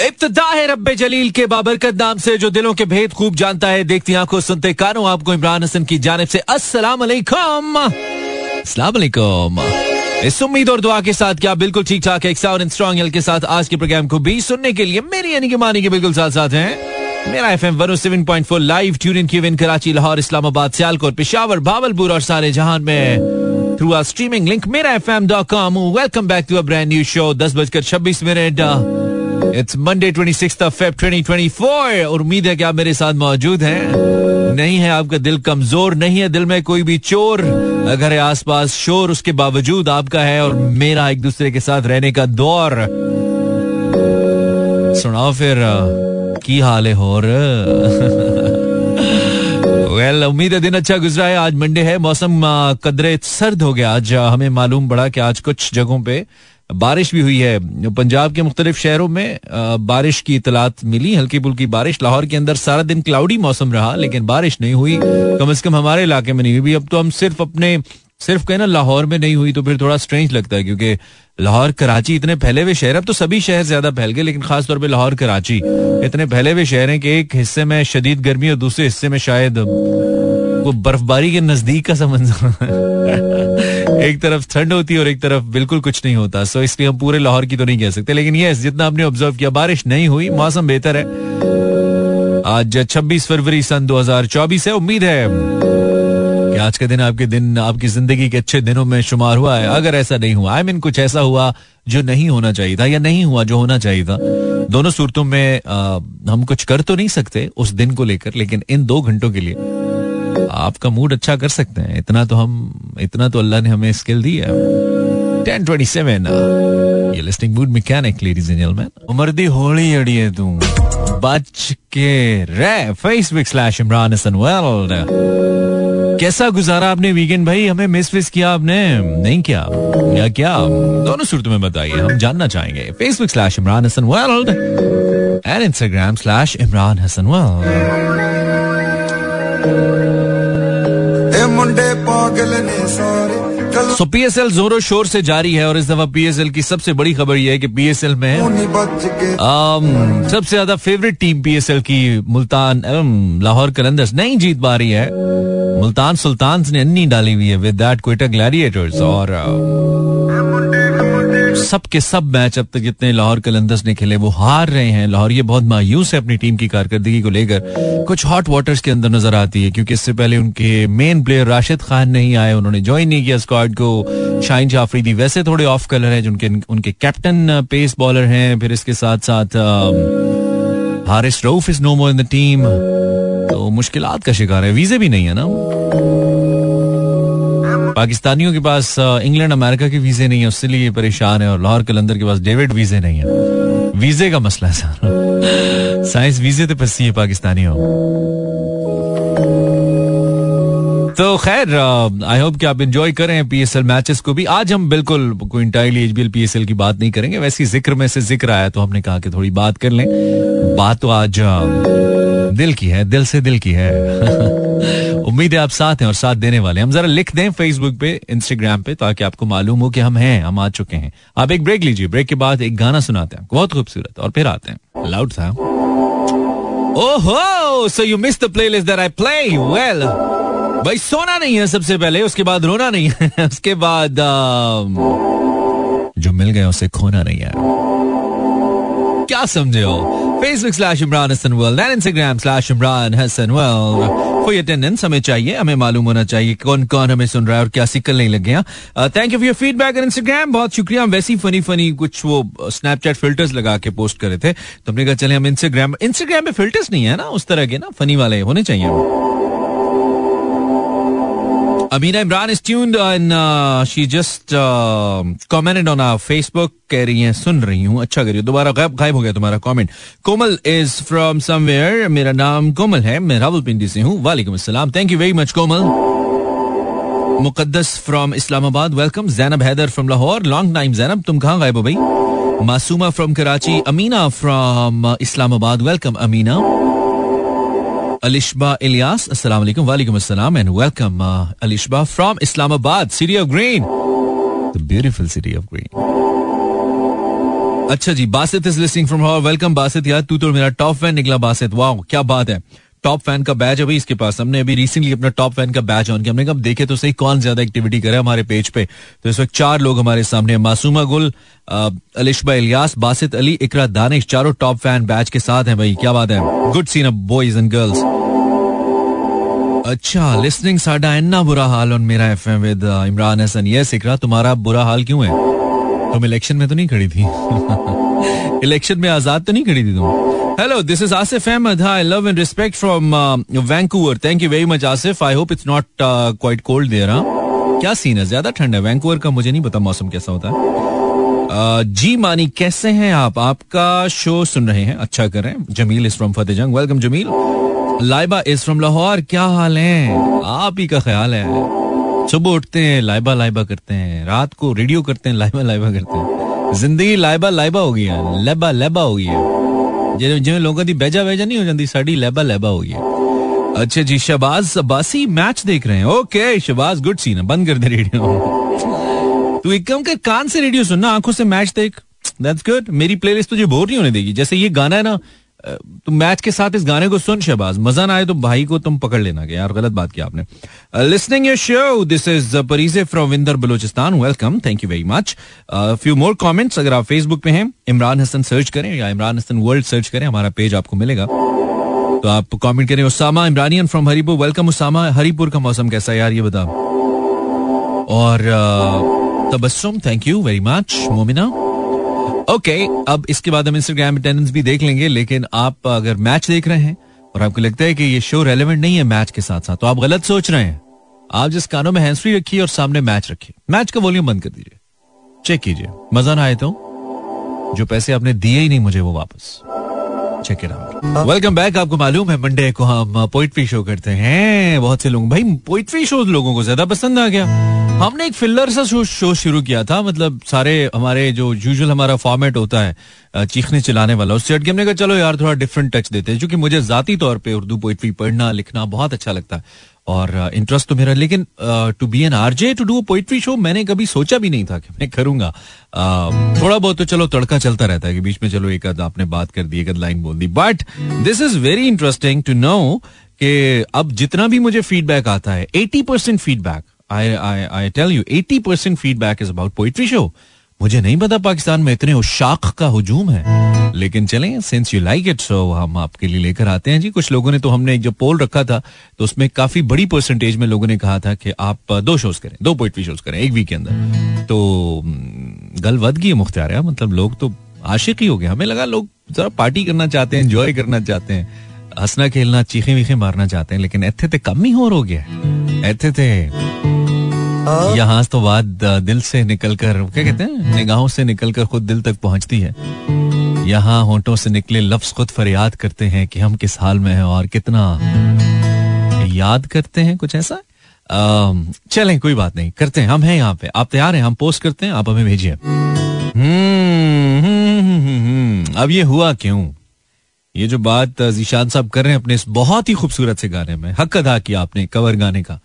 इब्तदा है रब्बे जलील के बाबरकत नाम से, जो दिलों के भेद खूब जानता है। देखती आँखों सुनते कानों, आपको इमरान हसन की जानब से अस्सलाम वालेकुम अस्सलाम वालेकुम इस उम्मीद और दुआ के साथ क्या बिल्कुल ठीक ठाक एक साउंड स्ट्रॉन्ग के साथ आज के प्रोग्राम को भी सुनने के लिए मेरी यानी कि मानी के बिल्कुल साथ साथ हैं। Mera F M one seven point four live tune in Q in Karachi, Lahore, Islamabad, Sialkot, Peshawar Bahawalpur और सारे जहान में। Through our streaming link Mera F M dot com welcome back to a brand new show दस बजकर छब्बीस minute. It's Monday twenty six Feb twenty twenty four और उम्मीद है कि आप मेरे साथ मौजूद हैं। नहीं है आपका दिल कमज़ोर, नहीं है दिल में कोई भी चोर। अगर है आसपास शोर, उसके बावजूद आपका है और मेरा एक दूसरे के साथ रहने का दौर। सुनाओ फिर, की हाल है और? वेल उम्मीद है दिन अच्छा गुजरा है। आज मंडे है। मौसम कदरे सर्द हो गया। आज हमें मालूम पड़ा कि आज कुछ जगहों पे बारिश भी हुई है। पंजाब के मुख्तलिफ़ शहरों में बारिश की इतलात मिली हल्की फुल्की बारिश। लाहौर के अंदर सारा दिन क्लाउडी मौसम रहा, लेकिन बारिश नहीं हुई। कम अज कम हमारे इलाके में नहीं हुई। अब तो हम सिर्फ़ अपने, सिर्फ़ कहना लाहौर में नहीं हुई तो फिर थोड़ा स्ट्रेंज लगता है, क्योंकि लाहौर, कराची इतने फैले हुए शहर अब तो सभी शहर ज़्यादा फैल गए, लेकिन खासतौर पर लाहौर, कराची इतने फैले हुए शहर हैं कि एक हिस्से में शदीद गर्मी और दूसरे हिस्से में शायद वो बर्फबारी के नज़दीक का समझ एक तरफ़ ठंड होती है और एक तरफ़ बिल्कुल कुछ नहीं होता। सो इसलिए हम पूरे लाहौर की तो नहीं कह सकते। लेकिन ये जितना आपने ऑब्ज़र्व किया बारिश नहीं हुई मौसम बेहतर है। आज 26 फरवरी सन 2024 है। उम्मीद है कि आज का दिन आपके दिन आपकी ज़िंदगी के अच्छे दिनों में शुमार हुआ है। अगर ऐसा नहीं हुआ आई मीन कुछ ऐसा हुआ जो नहीं होना चाहिए था या नहीं हुआ जो होना चाहिए था। दोनों सूरतों में आ, हम कुछ कर तो नहीं सकते उस दिन को लेकर लेकिन इन दो घंटों के लिए आपका मूड अच्छा कर सकते हैं। इतना तो हम इतना तो अल्लाह ने हमें स्किल दी है। 1027 ये listening mood mechanic ladies and gentleman Umar दी होली अड़ी है तू। बच के रे Facebook slash Imran Hasan world कैसा गुजारा आपने वीकेंड भाई? हमें मिस विस किया आपने। नहीं किया। या क्या? दोनों सूरतों में बताइए। हम जानना चाहेंगे। Facebook slash Imran Hasan world and Instagram slash Imran Hasan world so P S L जोरों शोर से जारी है और इस दफ़ा पी एस एल की सबसे बड़ी खबर यह है कि पी एस एल में आम, सबसे ज़्यादा favourite team P S L की मुल्तान लाहौर कलंदर्स नहीं जीत पा रही है। मुल्तान सुल्तान ने अन्नी डाली हुई है। विद दैट क्विटर ग्लैडिएटर्स और सब के सब मैच अब तक जितने लाहौर कलंदर्स ने खेले, वो हार रहे हैं। लाहौर ये बहुत मायूस है अपनी टीम की कारकर्दगी को लेकर। कुछ हॉट वाटर्स के अंदर नज़र आती है, क्योंकि इससे पहले उनके मेन प्लेयर राशिद खान नहीं आए, उन्होंने ज्वाइन नहीं किया स्क्वाड को। शाइन जाफरीदी वैसे थोड़े ऑफ़ कलर है, जिनके, उनके कैप्टन पेस बॉलर हैं। फिर इसके साथ साथ Haris Rauf is no more in the team तो मुश्किल का शिकार है, वीजे भी नहीं है ना? पाकिस्तानियों के पास इंग्लैंड अमेरिका के वीजे नहीं है, उससे लिए परेशान है, और लाहौर, कलंदर के पास डेविड वीजे नहीं है। वीजे का मसला है सारा। साइंस वीजे तो फंसी है पाकिस्तानियों। तो खैर आई होप कि आप इंजॉय करें पीएसएल मैचेस को भी। आज हम बिल्कुल, कोई इंटायरली एचबीएल पीएसएल की बात नहीं करेंगे। वैसे ज़िक्र में से ज़िक्र आया तो हमने कहा कि थोड़ी बात कर लें। बात तो आज दिल की है दिल से दिल की है। उम्मीद है आप साथ हैं और साथ देने वाले हम जरा लिख दें फेसबुक पे इंस्टाग्राम पे ताकि आपको मालूम हो कि हम हैं हम आ चुके हैं। आप एक ब्रेक लीजिए। ब्रेक के बाद एक गाना सुनाते हैं। बहुत खूबसूरत और फिर आते हैं। लाउड था ओहो! So you miss the playlist that I play well भाई सोना नहीं है सबसे पहले उसके बाद रोना नहीं है। उसके बाद जो मिल गया उसे खोना नहीं है। क्या समझे हो? Facebook slash Imran Hasan world and Instagram slash Imran Hasan world कोई अटेंडेंस हमें चाहिए, हमें मालूम होना चाहिए कौन कौन हमें सुन रहा है और क्या सिक्कल नहीं लग गया। Thank you for your feedback on Instagram बहुत शुक्रिया। हम वैसी फनी फनी कुछ वो स्नैपचैट फिल्टर्स लगा के पोस्ट करे थे। तो हमने कहा, चले हम इंस्टाग्राम इंस्टाग्राम पे फिल्टर्स नहीं है ना? उस तरह के ना फनी वाले होने चाहिए। Amina Imran is tuned and uh, she just uh, commented on our Facebook कह रही हैं सुन रही हूँ अच्छा करिए दोबारा गायब गायब हो गया तुम्हारा comment Komal is from somewhere मेरा नाम कोमल है मैं रावलपिंडी से हूँ वालेकुम अस्सलाम thank you very much Komal. Muqaddas from Islamabad welcome Zainab Haider from Lahore long time Zainab तुम कहाँ गायब हो भाई? Masooma from Karachi Amina from Islamabad welcome Amina. Alishba Ilyas अस्सलाम वालेकुम वालेकुम अस्सलाम and welcome Alishba from Islamabad city of green the beautiful city of green अच्छा जी Basit is listening from welcome Basit यार तू तो मेरा टॉप फ़ैन निकला बासित वाह क्या बात है टॉप फ़ैन का बैच अभी इसके पास। हमने अभी रिसेंटली अपना टॉप फ़ैन का बैच ऑन किया। हमने कहा देखे तो सही कौन ज़्यादा एक्टिविटी करे हमारे पेज पे? तो इस वक्त चार लोग हमारे सामने मासूमा गुल अलिशबा इलियास, बासित अली, इकरा दानिश, चारों टॉप फ़ैन बैच के साथ हैं भाई। क्या बात है। Good scene a boys and girls अच्छा लिसनिंग साडा इन्ना बुरा हाल on Mera F M with Imran Hasan. Yes Iqra, तुम्हारा बुरा हाल क्यों है? तुम इलेक्शन में तो नहीं खड़ी थी। इलेक्शन में आज़ाद तो नहीं खड़ी थी तुम? Hello this is Asif Ahmad hi love and respect from Vancouver thank you very much Asif I hope it's not quite cold there क्या सीन है? ज़्यादा ठंड है। वैंकूवर का मुझे नहीं पता मौसम कैसा होता है। Uh, जी मानी कैसे हैं आप? आपका शो सुन रहे हैं। अच्छा करें Jamil is from Fatehjang welcome Jamil. Laiba is from Lahore. क्या हाल है? आप ही का ख्याल है। सुबह उठते हैं लाइबा लाइबा करते हैं। रात को रेडियो करते हैं लाइबा लाइबा करते हैं। ज़िंदगी लाइबा लाइबा हो गई है। लेबा लेबा हो गई है। ਜਿਵੇਂ ਲੋਕਾਂ ਦੀ ਬੈਜਾ ਬੈਜਾ ਨਹੀਂ ਹੋ ਜਾਂਦੀ ਸਾਡੀ ਲੈਬਾ ਲੈਬਾ ਹੋ ਗਈ है अच्छा जी शबाज अब्बासी मैच देख रहे हैं ओके शबाज गुड सीन है बंद कर दे रेडियो तू एक कम कर कान से रेडियो सुनना आंखों से मैच देख दैट्स गुड मेरी प्लेलिस्ट तुझे बोर नहीं होने देगी जैसे ये गाना है ना तुम मैच के साथ इस गाने को सुन, शहबाज। मज़ा ना आए तो भाई को तुम पकड़ लेना कि यार, गलत बात किया आपने। Listening your show this is Parizay from विंदर Balochistan welcome thank you very much few more comments अगर आप फेसबुक पे हैं इमरान हसन सर्च करें या इमरान हसन वर्ल्ड सर्च करें, हमारा पेज आपको मिलेगा। तो आप कमेंट करें उसामा इमरानियन फ्रॉम हरिपुर वेलकम उसामा हरिपुर का मौसम कैसा है यार, ये बता और Tabassum thank you very much Momina okay अब इसके बाद हम इंस्टाग्राम अटेंडेंस भी देख लेंगे, लेकिन आप अगर मैच देख रहे हैं और आपको लगता है कि ये शो रेलेवेंट नहीं है मैच के साथ साथ तो आप गलत सोच रहे हैं। आप जिस कानों में हैंड्स फ्री रखिए और सामने मैच रखिए। मैच का वॉल्यूम बंद कर दीजिए। चेक कीजिए। मज़ा ना आए तो जो पैसे आपने दिए ही नहीं मुझे, वो वापस। चेक वेलकम बैक आपको मालूम है मंडे को हम पोइट्री शो करते हैं। बहुत से लोग, भाई पोइट्री शो लोगों को ज़्यादा पसंद आ गया। हमने एक फिल्लर सा शो, शुरू किया था मतलब सारे हमारे जो यूजुअल हमारा फॉर्मेट होता है चीखने चिल्लाने वाला उससे हटके हमने कहा चलो यार थोड़ा डिफरेंट टच देते हैं। क्योंकि मुझे जाती तौर पे उर्दू पोइट्री पढ़ना लिखना बहुत अच्छा लगता है। और इंटरेस्ट तो मेरा लेकिन to be an RJ to do poetry show मैंने कभी सोचा भी नहीं था कि मैं करूँगा। थोड़ा बहुत तो चलो तड़का चलता रहता है कि बीच में चलो एक आध आपने बात कर दी एक लाइन बोल दी। But this is very interesting to know कि अब जितना भी मुझे फीडबैक आता है eighty percent feedback I I tell you eighty percent feedback is about poetry show मुझे नहीं पता पाकिस्तान में इतने उशाक का हुजूम है। लेकिन चलें since you like it so हम आपके लिए लेकर आते हैं। जी, कुछ लोगों ने तो हमने जो पोल रखा था तो उसमें काफ़ी बड़ी परसेंटेज में लोगों ने कहा था कि आप दो शोज़ करें, दो पोइट्री शोज़ करें, एक वीक के अंदर। तो गल वध गई मुख्तार, है मतलब लोग तो आशिक ही हो गए। हमें लगा लोग जरा पार्टी करना चाहते हैं एंजॉय करना चाहते हैं, हंसना, खेलना, चीखे वीखे मारना चाहते हैं, लेकिन ऐथे थे कम ही और हो गया ऐथे थे यहाँ तो बात दिल से निकलकर क्या कहते हैं? निगाहों से निकलकर खुद दिल तक पहुँचती है। यहाँ होंठों से निकले लफ्ज खुद फरियाद करते हैं कि हम किस हाल में हैं और कितना याद करते हैं कुछ ऐसा? चलें कोई बात नहीं करते हैं। हम हैं यहाँ पे। आप तैयार हैं हम पोस्ट करते हैं आप हमें भेजिए। अब ये हुआ क्यों? ये जो बात जीशान साहब कर रहे हैं अपने इस बहुत ही खूबसूरत से गाने में हक अदा किया आपने कवर गाने का।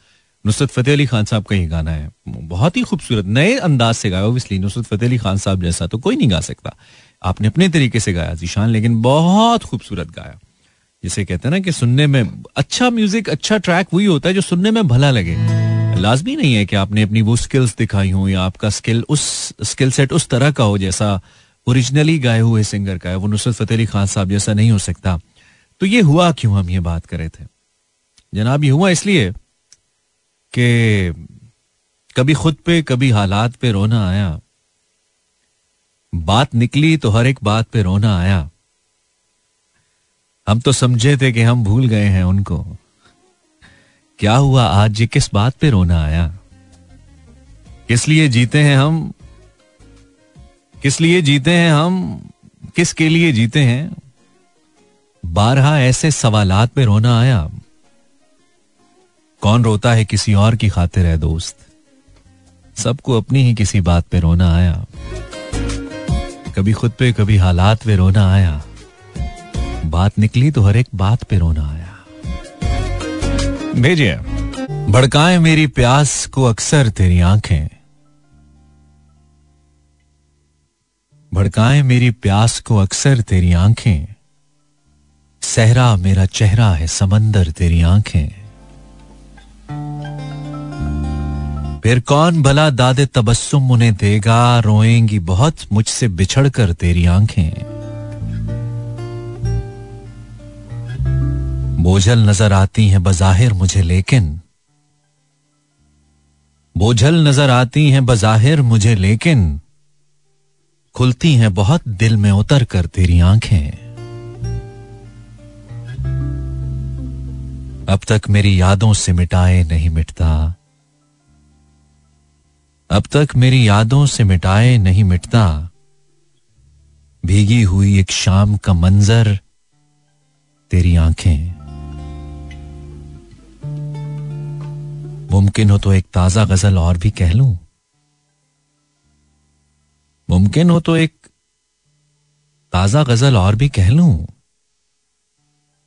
नुसरत फतेह अली खान साहब का ये गाना है। बहुत ही खूबसूरत, नए अंदाज से गाया ओबियसली नुसरत फतेह अली खान साहब जैसा तो कोई नहीं गा सकता। आपने अपने तरीके से गाया, जीशान, लेकिन बहुत खूबसूरत गाया। जिसे कहते हैं ना कि सुनने में अच्छा म्यूज़िक अच्छा ट्रैक वही होता है जो सुनने में भला लगे। लाजमी नहीं है कि आपने अपनी वो स्किल्स दिखाई हो या आपका स्किल उस स्किल सेट उस तरह का हो जैसा ओरिजिनली गाए हुए सिंगर का है, वो नुसरत फतेह अली खान साहब जैसा नहीं हो सकता। तो ये हुआ क्यों? हम ये बात करे थे। जनाब, ये हुआ इसलिए कि कभी खुद पे, कभी हालात पे रोना आया। बात निकली तो हर एक बात पे रोना आया। हम तो समझे थे कि हम भूल गए हैं उनको। क्या हुआ आज? ये किस बात पे रोना आया? किस लिए जीते हैं हम? किस लिए जीते हैं हम? किसके लिए जीते हैं? बारहा ऐसे सवालात पे रोना आया। कौन रोता है किसी और की खातिर है दोस्त? सबको अपनी ही किसी बात पे रोना आया। कभी खुद पे कभी हालात पे रोना आया। बात निकली तो हर एक बात पे रोना आया। भेजिए। भड़काए मेरी प्यास को अक्सर तेरी आँखें। भड़काए मेरी प्यास को अक्सर तेरी आँखें। सहरा मेरा चेहरा है समंदर तेरी आँखें। फिर कौन भला दादे तबस्सुम उन्हें देगा? रोएँगी बहुत मुझसे बिछड़ कर तेरी आँखें। बोझल नज़र आती हैं बजाहिर मुझे, लेकिन बोझल नज़र आती हैं बजाहिर मुझे, लेकिन खुलती हैं बहुत दिल में उतर कर तेरी आँखें। अब तक मेरी यादों से मिटाए नहीं मिटता। अब तक मेरी यादों से मिटाए नहीं मिटता। भीगी हुई एक शाम का मंजर, तेरी आँखें। मुमकिन हो तो एक ताज़ा गज़ल और भी कह लूँ। मुमकिन हो तो एक ताज़ा गज़ल और भी कह लूँ।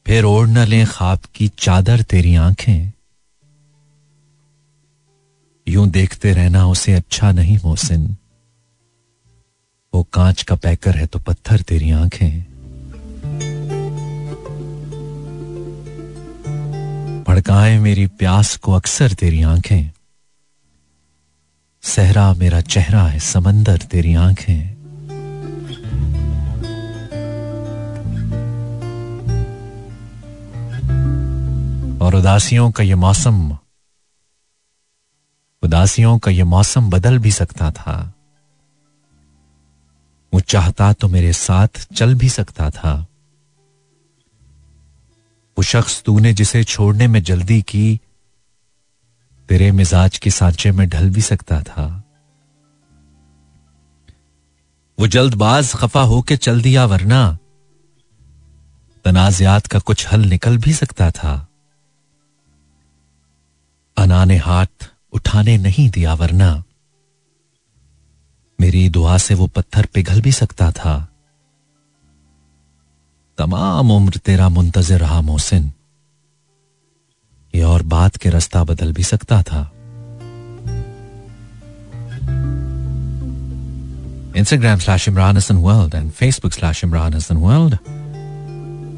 फिर ओढ़ न लें खाब की चादर तेरी आँखें। यूँ देखते रहना उसे अच्छा नहीं, मोहसिन। वो कांच का पैकर है तो पत्थर तेरी आँखें। भड़काए मेरी प्यास को अक्सर तेरी आँखें। सहरा मेरा चेहरा है, समंदर तेरी आँखें। और उदासियों का ये मौसम उदासियों का यह मौसम बदल भी सकता था। वो चाहता तो मेरे साथ चल भी सकता था। वो शख्स तूने जिसे छोड़ने में जल्दी की, तेरे मिजाज के सांचे में ढल भी सकता था। वो जल्दबाज खफा होके चल दिया, वरना तनाजियात का कुछ हल निकल भी सकता था। अनाने हाथ उठाने नहीं दिया वरना। मेरी दुआ से वो पत्थर पिघल भी सकता था। तमाम उम्र तेरा मुंतजर रहा मोहसिन। ये और बात के रास्ता बदल भी सकता था। Instagram slash Imran Hasan world and Facebook slash Imran Hasan world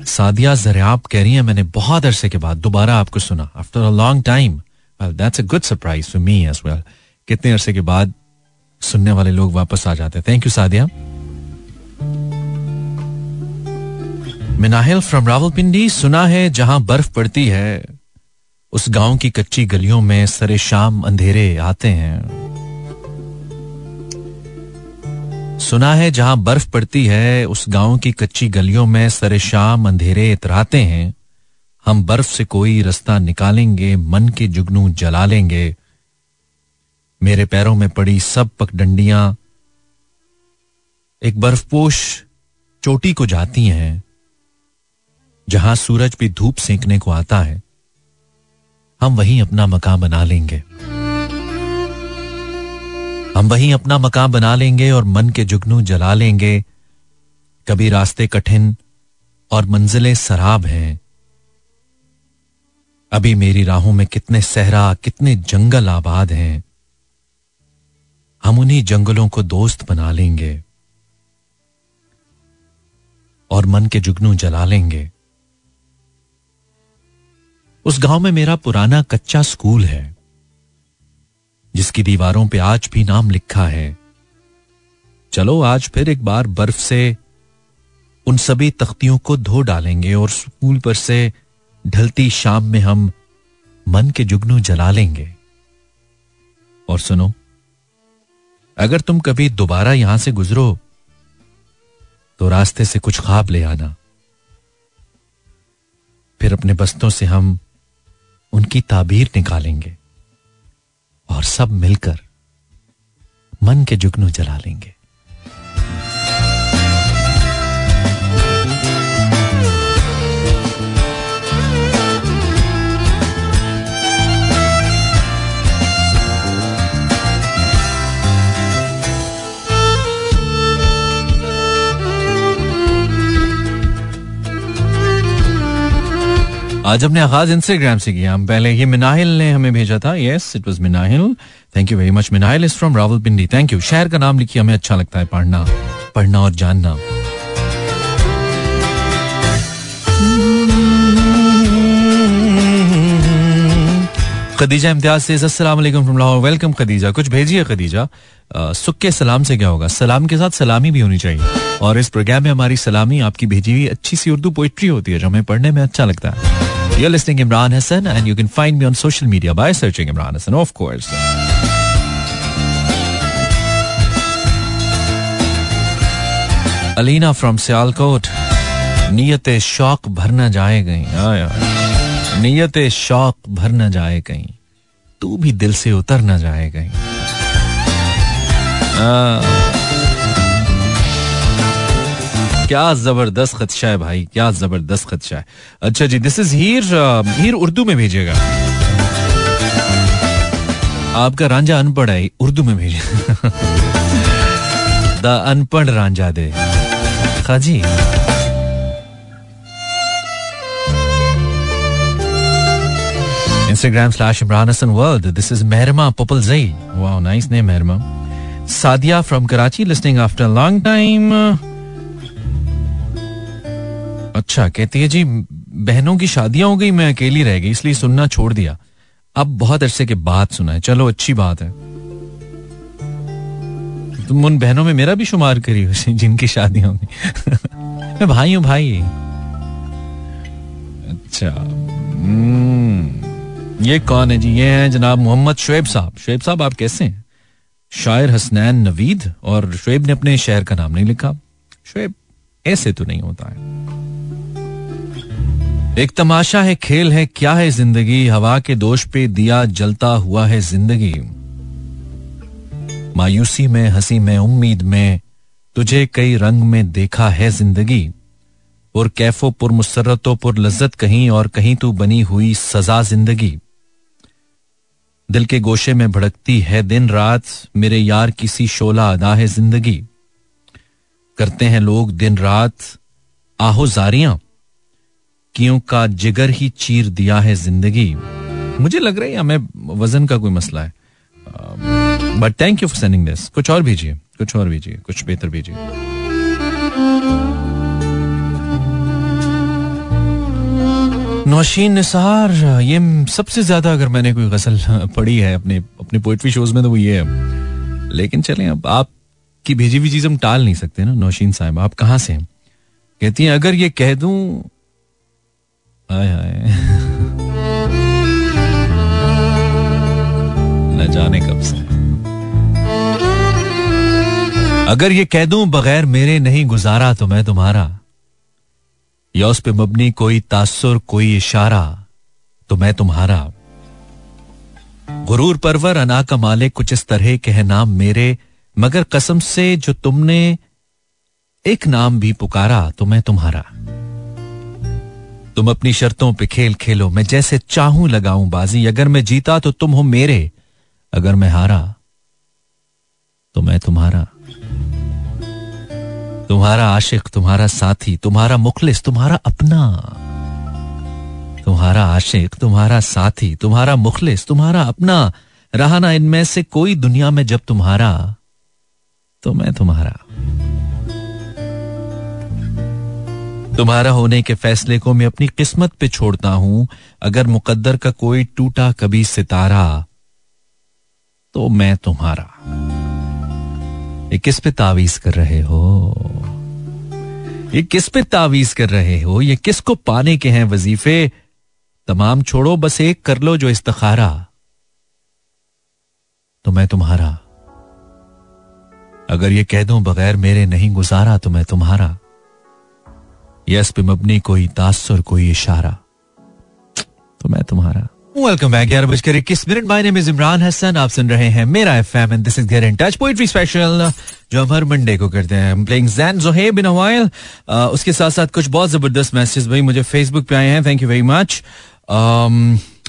Sadia Zariyab कह रही है, मैंने बहुत अरसे के बाद दोबारा आपको सुना। After a long time that's a good surprise for me as well कितने अरसे के बाद सुनने वाले लोग वापस आ जाते हैं। Thank you Sadia Minahil from Rawalpindi सुना है जहाँ बर्फ़ पड़ती है, उस गाँव की कच्ची गलियों में सरे शाम अंधेरे आते हैं। सुना है जहाँ बर्फ़ पड़ती है, उस गाँव की कच्ची गलियों में सरे शाम अंधेरे इतराते हैं। हम बर्फ़ से कोई रास्ता निकालेंगे, मन के जुगनू जला लेंगे। मेरे पैरों में पड़ी सब पगडंडियाँ, एक बर्फपोश चोटी को जाती हैं, जहाँ सूरज भी धूप सेंकने को आता है। हम वहीं अपना मकान बना लेंगे। हम वहीं अपना मकान बना लेंगे और मन के जुगनू जला लेंगे। कभी रास्ते कठिन और मंजिलें सराब हैं। अभी मेरी राहों में कितने सहरा, कितने जंगल आबाद हैं। हम उन्हीं जंगलों को दोस्त बना लेंगे और मन के जुगनू जला लेंगे। उस गाँव में मेरा पुराना कच्चा स्कूल है, जिसकी दीवारों पे आज भी नाम लिखा है। चलो आज फिर एक बार बर्फ़ से उन सभी तख्तियों को धो डालेंगे और स्कूल पर से ढलती शाम में हम मन के जुगनू जला लेंगे। और सुनो, अगर तुम कभी दोबारा यहाँ से गुजरो तो रास्ते से कुछ ख्वाब ले आना। फिर अपने बस्तों से हम उनकी ताबीर निकालेंगे और सब मिलकर मन के जुगनू जला लेंगे। आज हमने आगाज़ इंस्टाग्राम से किया। हम पहले ये मिनाहिल ने हमें भेजा था। Yes it was Minahil thank you very much Minahil is from Rawalpindi thank you शहर का नाम लिखिए, हमें अच्छा लगता है पढ़ना। पढ़ना और जानना। खदीजा इम्तियाज़ से, अस्सलाम फ्रॉम लाहौर वेलकम खदीजा। कुछ भेजिए खदीजा। सुख के सलाम से क्या होगा? सलाम के साथ सलामी भी होनी चाहिए। और इस प्रोग्राम में हमारी सलामी आपकी भेजी हुई अच्छी सी उर्दू पोइट्री होती है जो हमें पढ़ने में अच्छा लगता है You're listening Imran Hassan and you can find me on social media by searching Imran Hassan, of course. Alina from Sialkot. नीयत शौक भर न जाए हाँ नीयत शौक भर न जाए कहीं तू भी दिल से उतर न जाए कहीं क्या ज़बरदस्त खदशा है भाई क्या ज़बरदस्त खदशा है अच्छा जी दिस इज़ हीर हीर उर्दू में भेजिएगा आपका रांझा अनपढ़ है उर्दू में भेजिए द अनपढ़ रांझा दे खाजी Instagram slash Imran Hassan World. This is Mehrma Popal Zai. Wow, nice name, Mehrma. Sadia from Karachi listening after a long time. अच्छा कहती है जी बहनों की शादियाँ हो गई मैं अकेली रह गई इसलिए सुनना छोड़ दिया। अब बहुत अरसे के बाद सुना है। चलो अच्छी बात है। तुम उन बहनों में मेरा भी शुमार करी हो जिनकी शादियाँ होंगी मैं भाई हूँ भाई। अच्छा हम्म, ये कौन है जी? ये हैं जनाब मोहम्मद शुएब साहब। शुएब साहब आप कैसे हैं? शायर हसनैन नवीद और शुएब ने अपने शहर का नाम नहीं लिखा। शुएब ऐसे तो नहीं होता है। एक तमाशा है, खेल है, क्या है ज़िंदगी? हवा के दोष पे दिया जलता हुआ है ज़िंदगी। मायूसी में, हँसी में, उम्मीद में, तुझे कई रंग में देखा है ज़िंदगी। और कैफो, पुर मुसरतों, पुर लज्जत कहीं और कहीं तू बनी हुई सजा ज़िंदगी। दिल के गोशे में भड़कती है दिन रात, मेरे यार किसी शोला अदा है ज़िंदगी। करते हैं लोग दिन रात, आहो जारियाँ। क्यों का जिगर ही चीर दिया है ज़िंदगी। मुझे लग रहा है हमें वज़न का कोई मसला है। But thank you for sending this कुछ और भेजिए, कुछ और भेजिए, कुछ बेहतर भेजिए। नौशीन निसार, ये सबसे ज़्यादा अगर मैंने कोई गज़ल पढ़ी है अपने अपने पोइट्री शोज़ में तो वो ये है। लेकिन चलें, अब आप की भेजी हुई चीज़ हम टाल नहीं सकते ना, नौशीन साहब, आप कहाँ से हैं? कहती हैं, अगर ये कह दूँ हाय हाय। न जाने कब से। अगर ये कह दूँ बगैर मेरे नहीं गुजारा तो मैं तुम्हारा। या उस पे मबनी कोई तासुर, कोई इशारा तो मैं तुम्हारा। गुरूर परवर, अना का मालिक, कुछ इस तरह के है नाम मेरे। मगर कसम से जो तुमने एक नाम भी पुकारा तो मैं तुम्हारा। तुम अपनी शर्तों पे खेल खेलो। मैं जैसे चाहूँ लगाऊँ बाजी। अगर मैं जीता तो तुम हो मेरे। अगर मैं हारा तो मैं तुम्हारा। तुम्हारा आशिक, तुम्हारा साथी, तुम्हारा मुखलिस, तुम्हारा अपना। तुम्हारा आशिक, तुम्हारा साथी, तुम्हारा मुखलिस, तुम्हारा अपना। रहा ना इनमें से कोई दुनिया में जब तुम्हारा तो मैं तुम्हारा। तुम्हारा होने के फैसले को मैं अपनी किस्मत पे छोड़ता हूँ, अगर मुकद्दर का कोई टूटा कभी सितारा तो मैं तुम्हारा। ये किस पे तावीज कर रहे हो? ये किस पे तावीज कर रहे हो? ये किसको पाने के हैं वजीफे? तमाम छोड़ो, बस एक कर लो जो इस्तखारा। तो मैं तुम्हारा। अगर ये कह दूँ बगैर मेरे नहीं गुजारा तो मैं तुम्हारा। यस पे मबनी कोई तासर कोई इशारा। तो मैं तुम्हारा। वेलकम बैक ग्यारह बजकर इक्कीस minute. My name is Imran Hasan आप सुन रहे हैं Mera F M and this is get in touch poetry special जो हम हर मंडे को करते हैं। Playing Zain Zohaib in a, उसके साथ साथ कुछ बहुत ज़बरदस्त मैसेज भाई, मुझे फेसबुक पे आए हैं। थैंक यू वेरी मच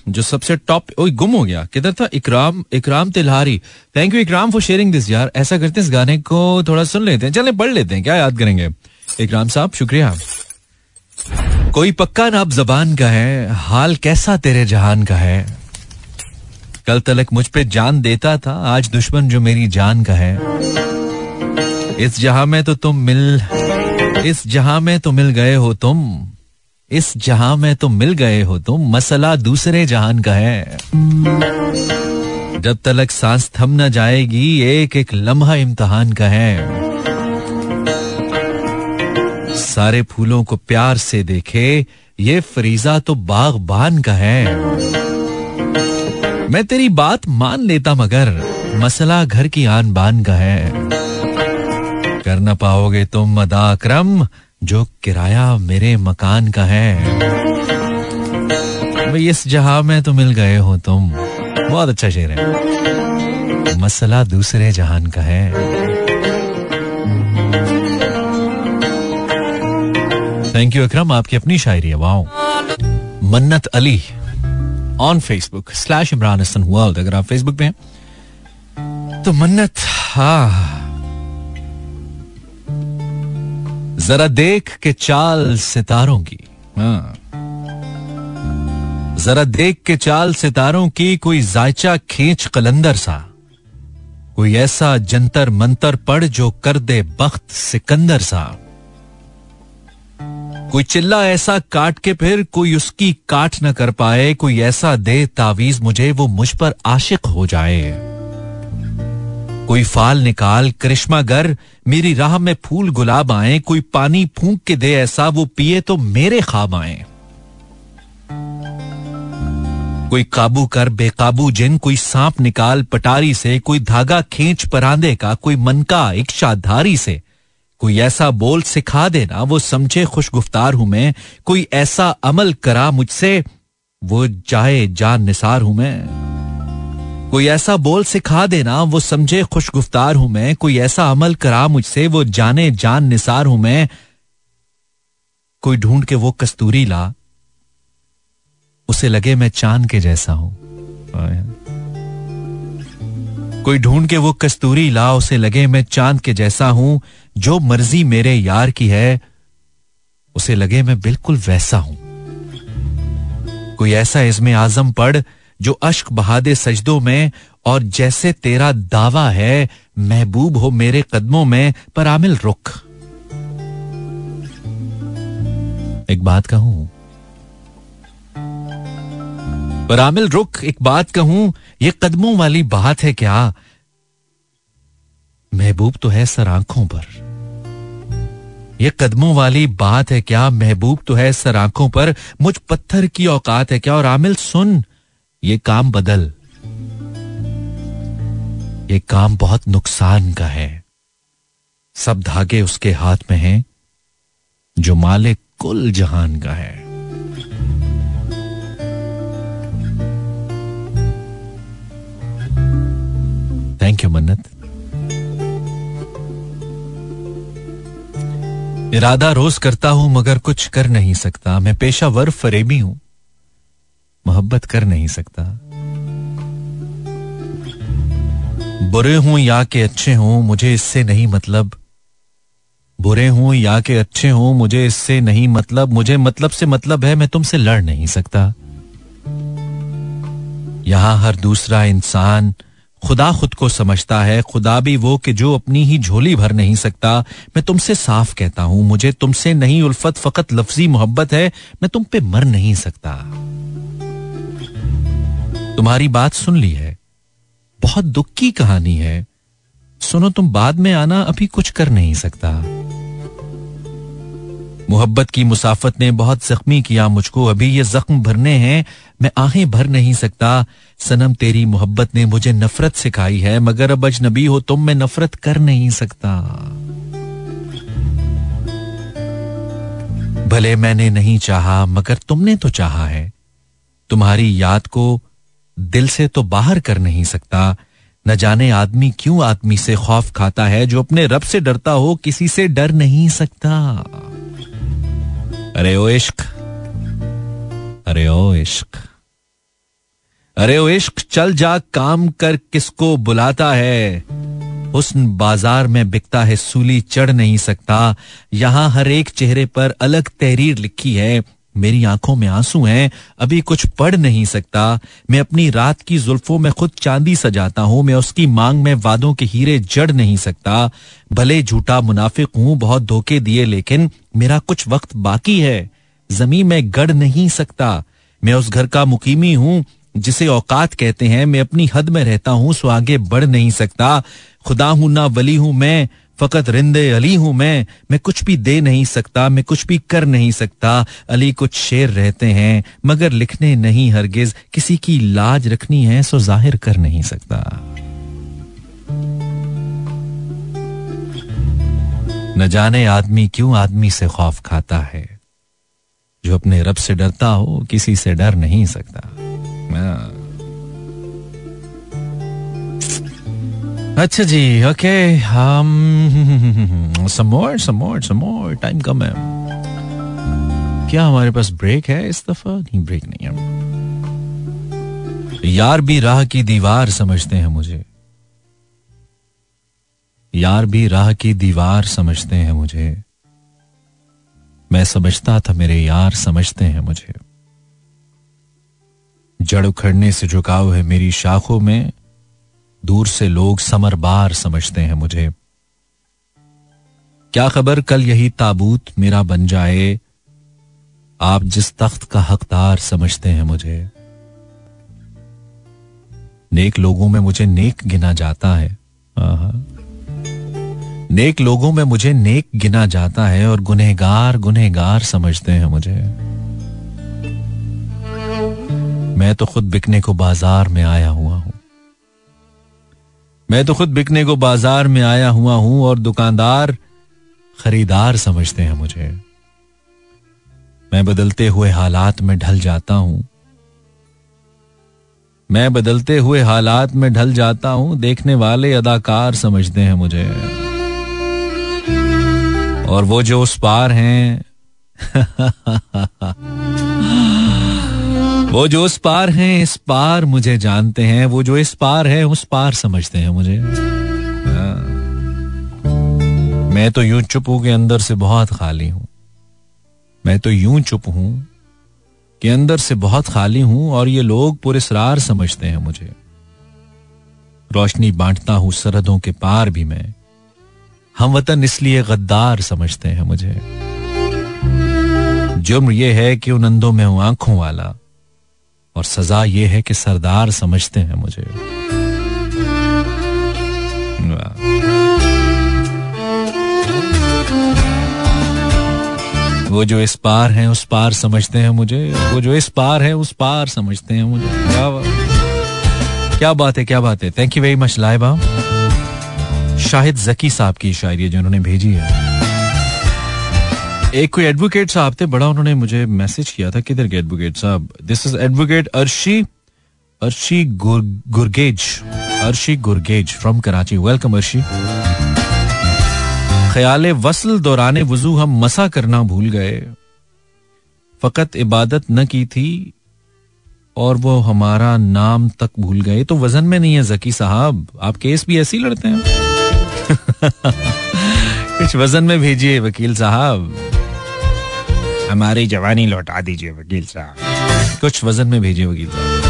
जो सबसे टॉप ओ गुम हो गया। किधर था? Ikram Ikram Tilhari. Thank you Ikram for sharing this यार। ऐसा करते हैं, इस गाने को थोड़ा सुन लेते हैं। चले, पढ़ लेते हैं। क्या याद करेंगे? इकराम साहब, शुक्रिया। कोई पक्का नाब जबान का है? हाल कैसा तेरे जहान का है? कल तलक मुझ पे जान देता था, आज दुश्मन जो मेरी जान का है। इस जहाँ में तो तुम मिल, इस जहाँ में तो मिल गए हो तुम, इस जहाँ में तो मिल गए हो तुम, मसला दूसरे जहान का है। जब तलक सांस थम न जाएगी, एक एक लम्हा इम्तहान का है। सारे फूलों को प्यार से देखे, ये फरीजा तो बागबान का है। मैं तेरी बात मान लेता मगर, मसला घर की आन बान का है। कर ना पाओगे तुम क्रम जो किराया मेरे मकान का है। इस जहाँ में तो मिल गए हो तुम। बहुत अच्छा शेर है। मसला दूसरे जहान का है। थैंक यू, अक्रम, आपकी अपनी शायरी है wow Mannat Ali on Facebook slash Imran Hasan world अगर आप फेसबुक पे हैं। तो मन्नत, हा। जरा देख के चाल सितारों की। हाँ। जरा देख के चाल सितारों की कोई जायचा खींच कलंदर सा। कोई ऐसा जंतर मंतर पड़ जो कर दे बख्त सिकंदर सा। कोई चिल्ला ऐसा काट के फिर कोई उसकी काट न कर पाए, कोई ऐसा दे तावीज मुझे, वो मुझ पर आशिक हो जाए। कोई फाल निकाल, करिश्मा गर, मेरी राह में फूल गुलाब आए, कोई पानी फूंक के दे ऐसा, वो पिए तो मेरे खाब आए। कोई काबू कर, बेकाबू जिन, कोई सांप निकाल पटारी से, कोई धागा खींच परांदे का, कोई मनका इच्छाधारी से। कोई ऐसा बोल सिखा देना, वो समझे खुशगुफ्तार हूँ मैं। कोई ऐसा अमल करा मुझसे, वो जाए जान निसार हूँ मैं। कोई ऐसा बोल सिखा देना, वो समझे खुशगुफ्तार हूँ मैं। कोई ऐसा अमल करा मुझसे, वो जाने जान निसार हूँ मैं। कोई ढूंढ के वो कस्तूरी ला, उसे लगे मैं चाँद के जैसा हूँ। कोई ढूंढ के वो कस्तूरी ला, उसे लगे मैं चाँद के जैसा हूँ। जो मर्ज़ी मेरे यार की है, उसे लगे मैं बिल्कुल वैसा हूँ। कोई ऐसा इसमें आज़म पढ़, जो अश्क बहादे सजदों में, और जैसे तेरा दावा है, महबूब हो मेरे कदमों में, पर आमिल रुख। एक बात कहूँ, पर आमिल रुख, एक बात कहूँ, ये कदमों वाली बात है क्या? महबूब तो है सर आँखों पर। ये कदमों वाली बात है क्या? महबूब तो है सर आँखों पर। मुझ पत्थर की औकात है क्या? और आमिल, सुन, ये काम बदल। ये काम बहुत नुकसान का है। सब धागे उसके हाथ में हैं, जो मालिक कुल जहान का है। थैंक यू मन्नत। इरादा रोज करता हूँ, मगर कुछ कर नहीं सकता। मैं पेशावर फरेबी हूँ, मोहब्बत कर नहीं सकता। बुरे हूँ या के अच्छे हूँ, मुझे इससे नहीं मतलब। बुरे हूँ या के अच्छे हूँ, मुझे इससे नहीं मतलब। मुझे मतलब से मतलब है, मैं तुमसे लड़ नहीं सकता। यहाँ हर दूसरा इंसान खुदा खुद को समझता है, खुदा भी वो कि जो अपनी ही झोली भर नहीं सकता। मैं तुमसे साफ़ कहता हूँ, मुझे तुमसे नहीं उल्फत, फकत लफ्जी मोहब्बत है, मैं तुम पे मर नहीं सकता। तुम्हारी बात सुन ली है, बहुत दुख की कहानी है। सुनो, तुम बाद में आना अभी कुछ कर नहीं सकता। मोहब्बत की मुसाफत ने बहुत जख्मी किया मुझको। अभी ये जख्म भरने हैं, मैं आहें भर नहीं सकता। सनम, तेरी मोहब्बत ने मुझे नफरत सिखाई है, मगर अब अजनबी हो तुम, मैं नफरत कर नहीं सकता। भले मैंने नहीं चाहा, मगर तुमने तो चाहा है। तुम्हारी याद को दिल से तो बाहर कर नहीं सकता। न जाने आदमी क्यों आदमी से खौफ खाता है, जो अपने रब से डरता हो, किसी से डर नहीं सकता। अरे ओ इश्क। अरे ओ इश्क। अरे ओ इश्क, चल जा काम कर, किसको बुलाता है? हुस्न बाज़ार में बिकता है, सूली चढ़ नहीं सकता। यहाँ हर एक चेहरे पर अलग तहरीर लिखी है। मेरी आँखों में आँसू हैं, अभी कुछ पढ़ नहीं सकता। मैं अपनी रात की जुल्फों में खुद चांदी सजाता हूँ, मैं उसकी मांग में वादों के हीरे जड़ नहीं सकता। भले झूठा मुनाफिक हूँ, बहुत धोखे दिए, लेकिन मेरा कुछ वक्त बाकी है। ज़मीन में गढ़ नहीं सकता। मैं उस घर का मुकीमी हूँ, जिसे औकात कहते हैं। मैं अपनी हद में रहता हूँ, सो आगे बढ़ नहीं सकता। खुदा हूँ ना वली हूँ मैं फकत रिंदे अली हूँ मैं मैं कुछ भी दे नहीं सकता, मैं कुछ भी कर नहीं सकता। अली कुछ शेर रहते हैं, मगर लिखने नहीं हरगिज। किसी की लाज रखनी है, सो ज़ाहिर कर नहीं सकता। न जाने आदमी क्यों आदमी से खौफ खाता है। जो अपने रब से डरता हो, किसी से डर नहीं सकता। अच्छा जी ओके हम समोर समोर समोर टाइम कम है। क्या हमारे पास ब्रेक है इस दफ़ा? नहीं ब्रेक नहीं है। यार भी राह की दीवार समझते हैं मुझे। यार भी राह की दीवार समझते हैं मुझे। मैं समझता था मेरे यार समझते हैं मुझे। जड़ उखड़ने से झुकाव है मेरी शाखों में। दूर से लोग समर बार समझते हैं मुझे। क्या खबर कल यही ताबूत मेरा बन जाए? आप जिस तख्त का हकदार समझते हैं मुझे। नेक लोगों में मुझे नेक गिना जाता है। नेक लोगों में मुझे नेक गिना जाता है और गुनहगार गुनहगार समझते हैं मुझे। मैं तो खुद बिकने को बाज़ार में आया हुआ हूँ। मैं तो खुद बिकने को बाज़ार में आया हुआ हूँ और दुकानदार, खरीदार समझते हैं मुझे। मैं बदलते हुए हालात में ढल जाता हूँ। मैं बदलते हुए हालात में ढल जाता हूँ, देखने वाले अदाकार समझते हैं मुझे। और वो जो उस पार हैं वो जो उस पार हैं, इस पार मुझे जानते हैं। वो जो इस पार है, उस पार समझते हैं मुझे। हाँ। मैं तो यूँ चुप हूँ के अंदर से बहुत खाली हूँ। मैं तो यूँ चुप हूँ कि अंदर से बहुत खाली हूँ और ये लोग पुरस्रार समझते हैं मुझे। रोशनी बांटता हूँ सरहदों के पार भी मैं। हम वतन इसलिए गद्दार समझते हैं मुझे। जुर्म यह है कि उन अंधों में हूँ आँखों वाला। और सजा यह है कि सरदार समझते हैं मुझे। वो जो इस पार है, उस पार समझते हैं मुझे। वो जो इस पार है, उस पार समझते हैं मुझे। क्या बात क्या बात है क्या बात। है thank you very much Laiba. Shahid Zaki sahab की शायरी जिन्होंने भेजी है। एक कोई एडवोकेट साहब थे, बड़ा उन्होंने मुझे मैसेज किया था, किधर के एडवोकेट साहब? This is advocate Arshi Arshi Gurgez Arshi Gurgez from Karachi. Welcome Arshi. ख्याल वसल दौरान वज़ू हम मसा करना भूल गए। फकत इबादत न की थी और वो हमारा नाम तक भूल गए। तो वज़न में नहीं है जकी साहब। आप केस भी ऐसे ही लड़ते हैं। कुछ वज़न में भेजिए वकील साहब। हमारी जवानी लौटा दीजिए वकील साहब। कुछ वज़न में भेजिए वकील साहब।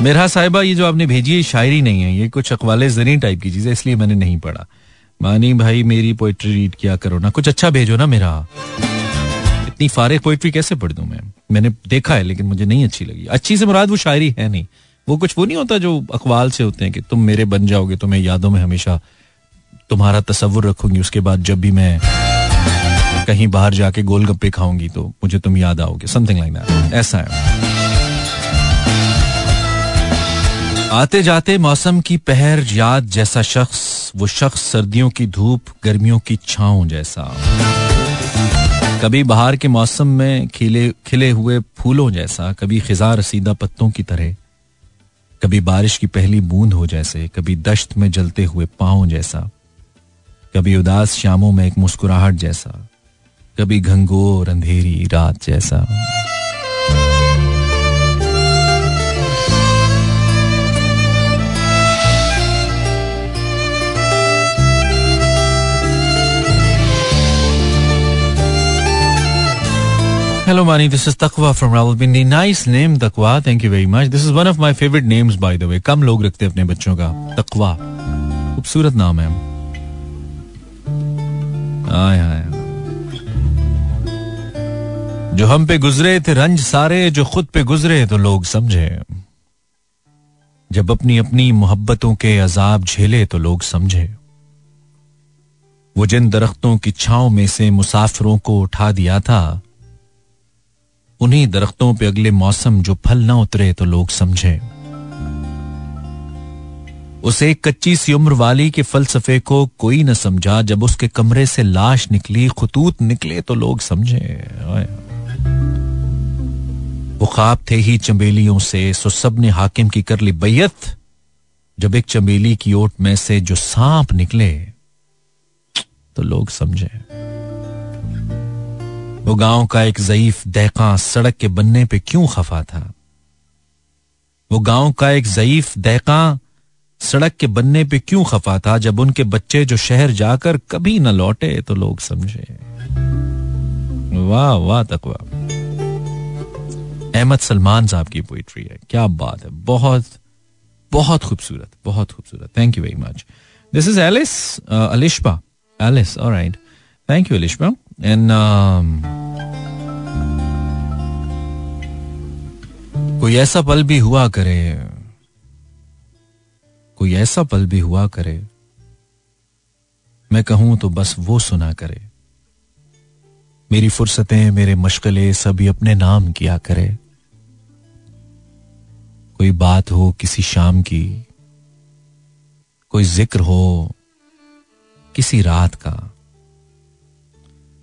मेरा साहिबा, ये जो आपने भेजी है शायरी नहीं है। ये कुछ अकवाले जरी टाइप की चीज़ है इसलिए मैंने नहीं पढ़ा। मानी भाई, मेरी पोइट्री रीड किया करो ना। कुछ अच्छा भेजो ना मेरा इतनी फारे पोइट्री कैसे पढ़ दू मैं? मैंने देखा है, लेकिन मुझे नहीं अच्छी लगी। अच्छी से मुराद वो शायरी है नहीं। वो कुछ, वो नहीं होता जो अकवाल से होते हैं कि तुम मेरे बन जाओगे तो मैं यादों में हमेशा तुम्हारा तस्वुर रखूँगी, उसके बाद जब भी मैं कहीं बाहर जाके गोलगप्पे खाऊँगी तो मुझे तुम याद आओगे। समथिंग लाइक दैट ऐसा है। आते जाते मौसम की पहर याद जैसा शख्स, वो शख्स सर्दियों की धूप, गर्मियों की छाओ जैसा। कभी बाहर के मौसम में खिले खिले हुए फूलों जैसा, कभी खिजा रसीदा पत्तों की तरह, कभी बारिश की पहली बूंद हो जैसे, कभी दश्त में जलते हुए पाओ जैसा, कभी उदास शामों में एक मुस्कुराहट जैसा। कभी घंघोर अंधेरी रात जैसा Hello, Mani. This is Takwa from Rawalpindi. Nice name, Takwa. Thank you very much. This is one of my favorite names, by the way. कम लोग रखते हैं अपने बच्चों का तकवा खूबसूरत नाम है आय आय जो हम पे गुजरे थे रंज सारे, जो खुद पे गुजरे तो लोग समझे। जब अपनी अपनी मोहब्बतों के अजाब झेले तो लोग समझे। वो जिन दरख्तों की छाओं में से मुसाफिरों को उठा दिया था, उन्हीं दरख्तों पे अगले मौसम जो फल ना उतरे तो लोग समझे। उस एक कच्ची सी उम्र वाली के फलसफे को कोई न समझा, जब उसके कमरे से लाश निकली, खतूत निकले तो लोग समझे। वो ख्वाब थे ही चंबेलियों से, सो सबने हाकिम की कर ली बैयत। जब एक चंबेली की ओट में से जो सांप निकले तो लोग समझे। वो गाँव का एक जयीफ दहका सड़क के बनने पे क्यों खफा था? वो गाँव का एक जयीफ दहका सड़क के बनने पे क्यों खफा था? जब उनके बच्चे जो शहर जाकर कभी न लौटे तो लोग समझे। वाह वाह, तकवा। अहमद सलमान साहब की पोइट्री है। क्या बात है। बहुत बहुत खूबसूरत बहुत खूबसूरत। Thank you very much this is Alice Alishba Alice alright thank you Alishba and कोई ऐसा पल भी हुआ करे, कोई ऐसा पल भी हुआ करे, मैं कहूँ तो बस वो सुना करे। मेरी फुर्सतें, मेरे मशगले सभी अपने नाम किया करे। कोई बात हो किसी शाम की, कोई ज़िक्र हो किसी रात का,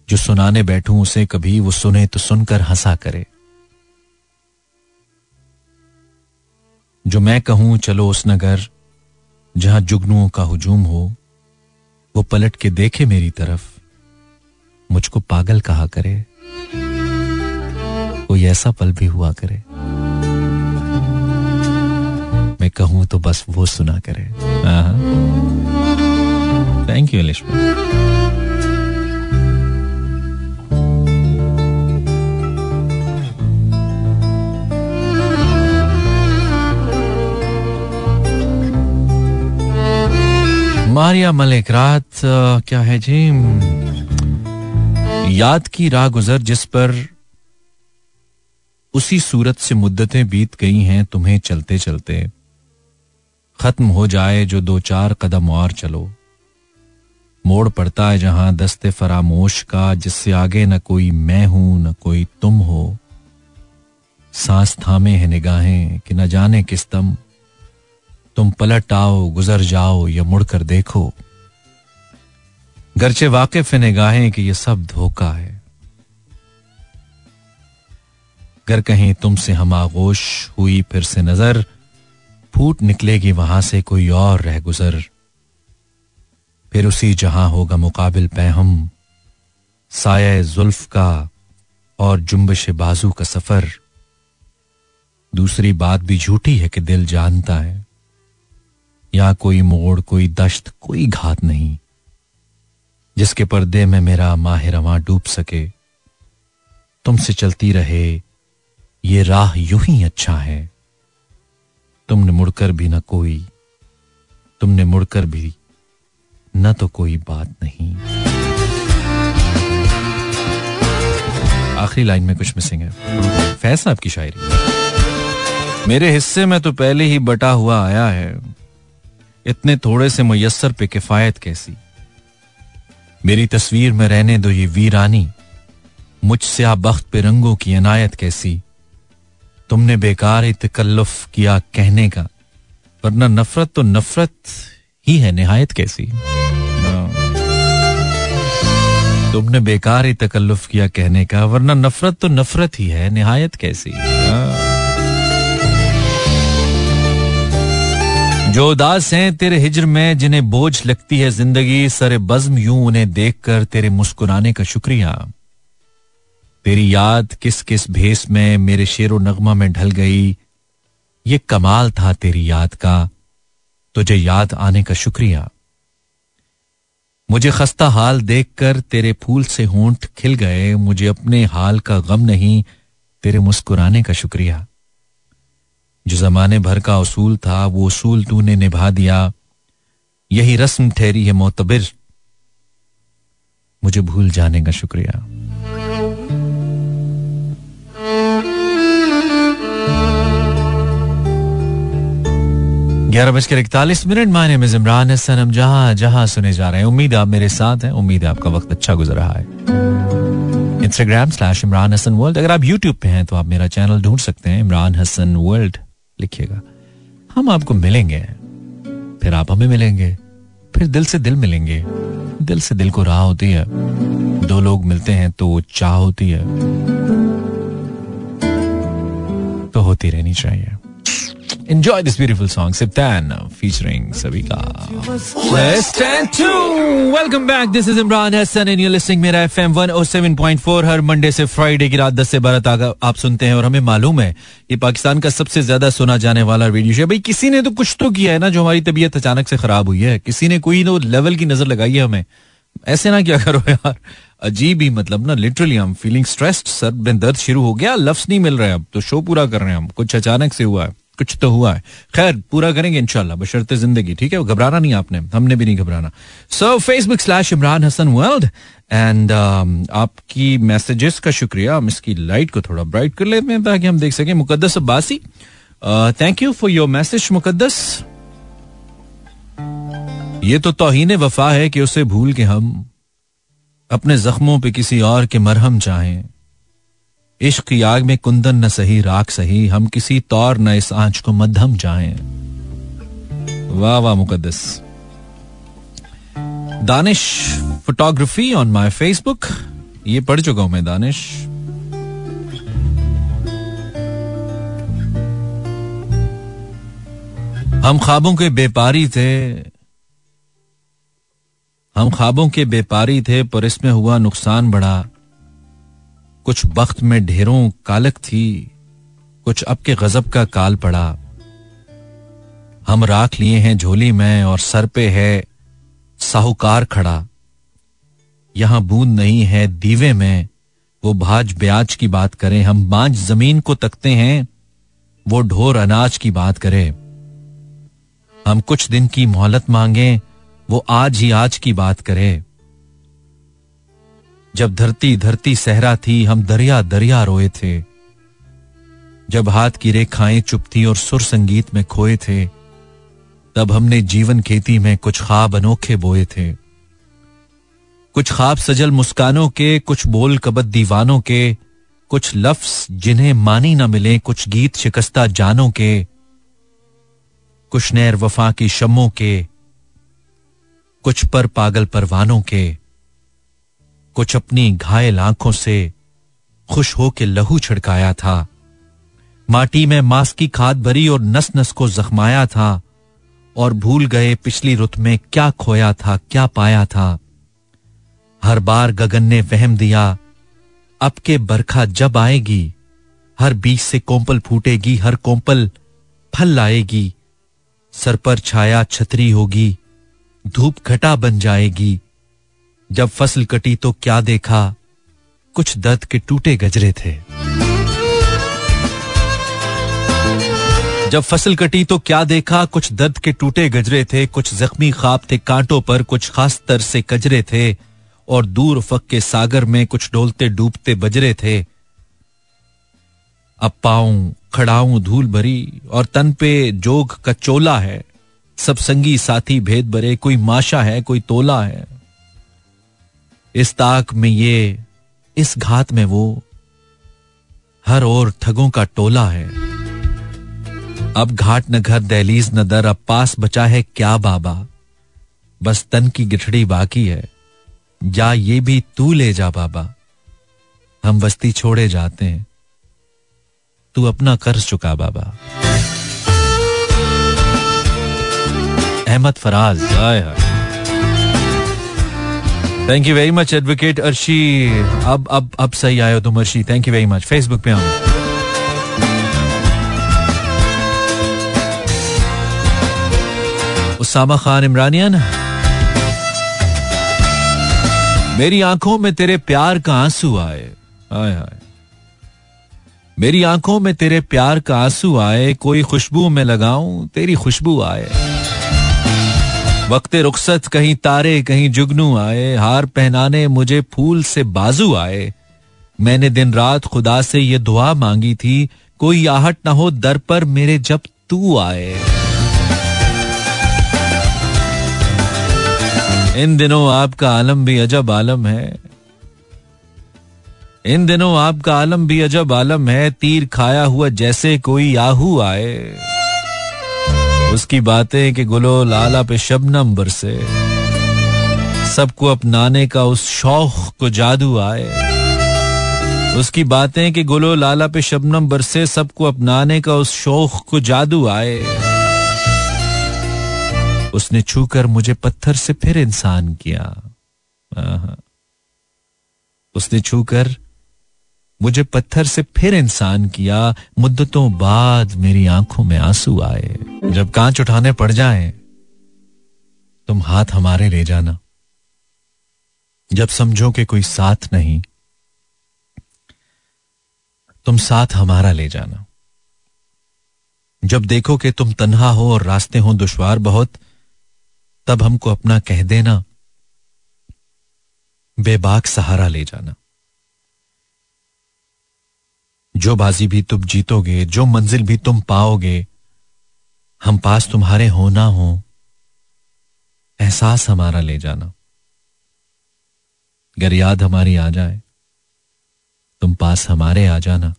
जो सुनाने बैठूं उसे कभी वो सुने तो सुनकर हंसा करे। जो मैं कहूँ, चलो उस नगर, जहाँ जुगनुओं का हुजूम हो, वो पलट के देखे मेरी तरफ़। मुझको पागल कहा करे। कोई ऐसा पल भी हुआ करे। मैं कहूँ तो बस वो सुना करे। थैंक यू लिश्मा मारिया मलिक, रात क्या है जी? याद की राह गुजर जिस पर उसी सूरत से मुद्दतें बीत गई हैं, तुम्हें चलते चलते। खत्म हो जाए जो दो चार कदम और चलो। मोड़ पड़ता है जहाँ दस्ते फरामोश का, जिससे आगे न कोई मैं हूँ, न कोई तुम हो। सांस थामे हैं निगाहें कि न जाने किस तम तुम पलट आओ, गुजर जाओ या मुड़कर देखो। गरचे वाकिफ निगाहें कि यह सब धोखा है। गर कहीं तुमसे हम आगोश हुई फिर से नज़र, फूट निकलेगी वहाँ से कोई और रह गुजर। फिर उसी जहाँ होगा मुकाबिल पैहम, साय जुल्फ का और जुम्बश बाजू का सफ़र। दूसरी बात भी झूठी है कि दिल जानता है। या कोई मोड़, कोई दश्त, कोई घात नहीं। जिसके पर्दे में मेरा माह रवा डूब सके, तुमसे चलती रहे, ये राह यूँ ही अच्छा है। तुमने मुड़कर भी न कोई, तुमने मुड़कर भी न तो कोई बात नहीं। आखिरी लाइन में कुछ मिसिंग है। फैज साहब की शायरी। मेरे हिस्से में तो पहले ही बटा हुआ आया है। इतने थोड़े से मुयसर पे किफायत कैसी? मेरी तस्वीर में रहने दो ये वीरानी। मुझसे आ बख्त पे रंगों की अनायत कैसी? तुमने बेकार ही तकल्लुफ किया कहने का, वरना नफरत तो नफरत ही है, नहायत कैसी? तुमने बेकार ही तकल्लुफ किया कहने का, वरना नफरत तो नफरत ही है, नहायत कैसी? जो उदास हैं तेरे हिजर में, जिन्हें बोझ लगती है ज़िंदगी, सरे बज्म यूँ उन्हें देखकर तेरे मुस्कुराने का शुक्रिया। तेरी याद किस किस भेस में मेरे शेरो नगमा में ढल गई, ये कमाल था तेरी याद का, तुझे याद आने का शुक्रिया। मुझे खस्ता हाल देखकर तेरे फूल से होंठ खिल गए, मुझे अपने हाल का गम नहीं, तेरे मुस्कुराने का शुक्रिया। जो जमाने भर का उसूल था, वो उसूल तूने निभा दिया। यही रस्म ठहरी है मोतबिर। मुझे भूल जाने का शुक्रिया। ग्यारह बजकर इकतालीस मिनट, माने में इमरान हसन, हम जहाँ जहाँ सुने जा रहे हैं। उम्मीद आप मेरे साथ हैं, उम्मीद है आपका वक्त अच्छा गुजर रहा है। Instagram slash Imran Hasan world अगर आप यूट्यूब पे हैं तो आप मेरा चैनल ढूंढ सकते हैं, इमरान हसन वर्ल्ड लिखिएगा। हम आपको मिलेंगे, फिर आप हमें मिलेंगे, फिर दिल से दिल मिलेंगे। दिल से दिल को राह होती है। दो लोग मिलते हैं तो वो चाह होती है। तो होती रहनी चाहिए। Enjoy this beautiful song, Siptan, featuring to. Welcome back. This is Imran Hassan and you're listening Mera FM 107.4 हर मंडे से फ्राइडे की रात 10 से 12 तक आप सुनते हैं और हमें मालूम है ये पाकिस्तान का सबसे ज़्यादा सुना जाने वाला रेडियो शो भाई किसी ने तो कुछ तो किया है ना जो हमारी तबीयत अचानक से खराब हुई है। किसी ने कोई तो लेवल की नज़र लगाई है हमें। ऐसे ना क्या करो यार। अजीब ही मतलब ना लिटरली हम फीलिंग स्ट्रेस्ड सर में दर्द शुरू हो गया लफ्स नहीं मिल रहे अब तो शो पूरा कर रहे हैं हम। कुछ अचानक से हुआ है। कुछ तो हुआ है। खैर, पूरा करेंगे इनशाला बशरते ज़िंदगी, ठीक है? घबराना नहीं आपने, हमने भी नहीं घबराना। So Facebook slash Imran Hasan world and आपकी मैसेजेस का शुक्रिया। हम इसकी लाइट को थोड़ा ब्राइट कर लेते हैं ताकि हम देख सकें। Muqaddas Abbasi thank you for your message Muqaddas ये तो तोहीन वफा है कि उसे भूल के हम अपने जख्मों पे किसी और के मरहम चाहें। इश्क की आग में कुंदन न सही, राख सही, हम किसी तौर न इस आँच को मध्यम जाए वाह वाह Muqaddas Danish photography on my Facebook ये पढ़ चुका हूँ मैं, दानिश। हम ख्वाबों के बेपारी थे। हम ख्वाबों के बेपारी थे, पर इसमें हुआ नुकसान बड़ा कुछ वक्त में ढेरों कालक थी, कुछ अब के गजब का काल पड़ा। हम राख लिए हैं झोली में और सर पे है साहूकार खड़ा। यहाँ बूंद नहीं है दीवे में, वो भाज ब्याज की बात करें। हम बांझ ज़मीन को तकते हैं, वो ढोर अनाज की बात करे। हम कुछ दिन की मोहलत मांगे, वो आज ही आज की बात करे। जब धरती धरती सहरा थी, हम दरिया दरिया रोए थे। जब हाथ की रेखाएँ चुप थी और सुर संगीत में खोए थे, तब हमने जीवन खेती में कुछ ख्वाब अनोखे बोए थे। कुछ ख्वाब सजल मुस्कानों के, कुछ बोल कबद दीवानों के, कुछ लफ्स जिन्हें मानी न मिले, कुछ गीत शिकस्ता जानों के, कुछ नैर वफा की शमों के, कुछ पर पागल परवानों के। कुछ अपनी घायल आँखों से खुश हो के लहू छिड़काया था। माटी में मांस की खाद भरी और नस नस को जख्माया था और भूल गए पिछली रुत में क्या खोया था, क्या पाया था। हर बार गगन ने वहम दिया, अब के बरखा जब आएगी, हर बीज से कोंपल फूटेगी, हर कोंपल फल लाएगी, सर पर छाया छतरी होगी, धूप घटा बन जाएगी जब फ़सल कटी तो क्या देखा? कुछ दर्द के टूटे गजरे थे। जब फ़सल कटी तो क्या देखा? कुछ दर्द के टूटे गजरे थे। कुछ जख्मी खाब थे कांटों पर, कुछ खास तर से कजरे थे। और दूर फक के सागर में कुछ डोलते डूबते बजरे थे। अब पाऊँ, खड़ाऊं धूल भरी, और तन पे जोग का चोला है। सब संगी साथी भेद भरे, कोई माशा है, कोई तोला है। इस ताक में ये, इस घात में वो, हर ओर ठगों का टोला है। अब घाट न घर, दहलीज न दर, अब पास बचा है क्या बाबा? बस तन की गिठड़ी बाकी है। या ये भी तू ले जा बाबा। हम बस्ती छोड़े जाते हैं। तू अपना कर्ज चुका बाबा। अहमद फराज आए हाय। Thank you very much advocate Arshi अब अब अब सही आयो तुम Arshi. Thank you very much Facebook पे आऊँ उसामा खान इमरानियन। मेरी आँखों में तेरे प्यार का आँसू आए। आए हाय मेरी आँखों में तेरे प्यार का आँसू आए, कोई खुशबू में लगाऊँ, तेरी खुशबू आए। वक्त रुखसत, कहीं तारे, कहीं जुगनू आए। हार पहनाने मुझे फूल से बाजू आए। मैंने दिन रात खुदा से ये दुआ मांगी थी, कोई आहट ना हो दर पर मेरे जब तू आए। इन दिनों आपका आलम भी अजब आलम है। इन दिनों आपका आलम भी अजब आलम है, तीर खाया हुआ जैसे कोई आहू आए। उसकी बातें कि गुलो लाला पे शबनम बरसे। सबको अपनाने का उस शौक को जादू आए। उसकी बातें कि गुलो लाला पे शबनम बरसे, सबको अपनाने का उस शौक को जादू आए। उसने छूकर मुझे पत्थर से फिर इंसान किया। उसने छूकर मुझे पत्थर से फिर इंसान किया, मुद्दतों बाद मेरी आँखों में आँसू आए। जब कांच उठाने पड़ जाए, तुम हाथ हमारे ले जाना। जब समझो कि कोई साथ नहीं, तुम साथ हमारा ले जाना। जब देखो कि तुम तन्हा हो और रास्ते हो दुश्वार बहुत, तब हमको अपना कह देना, बेबाक सहारा ले जाना। जो बाजी भी तुम जीतोगे, जो मंजिल भी तुम पाओगे, हम पास तुम्हारे हो ना हो, एहसास हमारा ले जाना। अगर याद हमारी आ जाए, तुम पास हमारे आ जाना।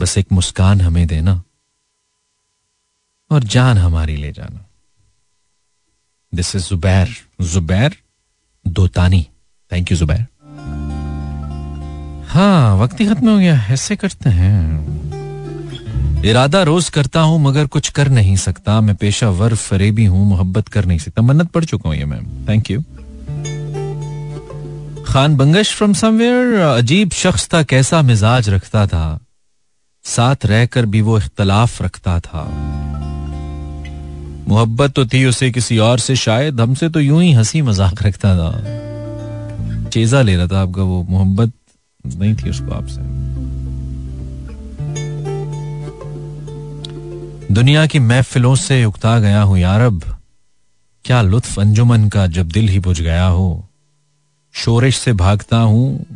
बस एक मुस्कान हमें देना और जान हमारी ले जाना। This is Zubair Zubair Dotani thank you Zubair हाँ वक्त ही खत्म हो गया ऐसे करते हैं। इरादा रोज करता हूँ, मगर कुछ कर नहीं सकता। मैं पेशा पेशावर, फरेबी हूँ, मोहब्बत कर नहीं सकता। मन्नत पढ़ चुका हूँ ये ma'am thank you Khan Bangash from somewhere अजीब शख्स था, कैसा मिजाज रखता था। साथ रहकर भी वो इख्तलाफ रखता था। मोहब्बत तो थी उसे किसी और से, शायद हमसे तो यूँ ही हँसी मज़ाक रखता था। चेजा ले रहा था आपका वो मोहब्बत। नहीं थी उसको आपसे दुनिया की महफिलों से उगता गया हूँ यारब क्या लुत्फ अंजुमन का जब दिल ही बुझ गया हो। शोरिश से भागता हूँ,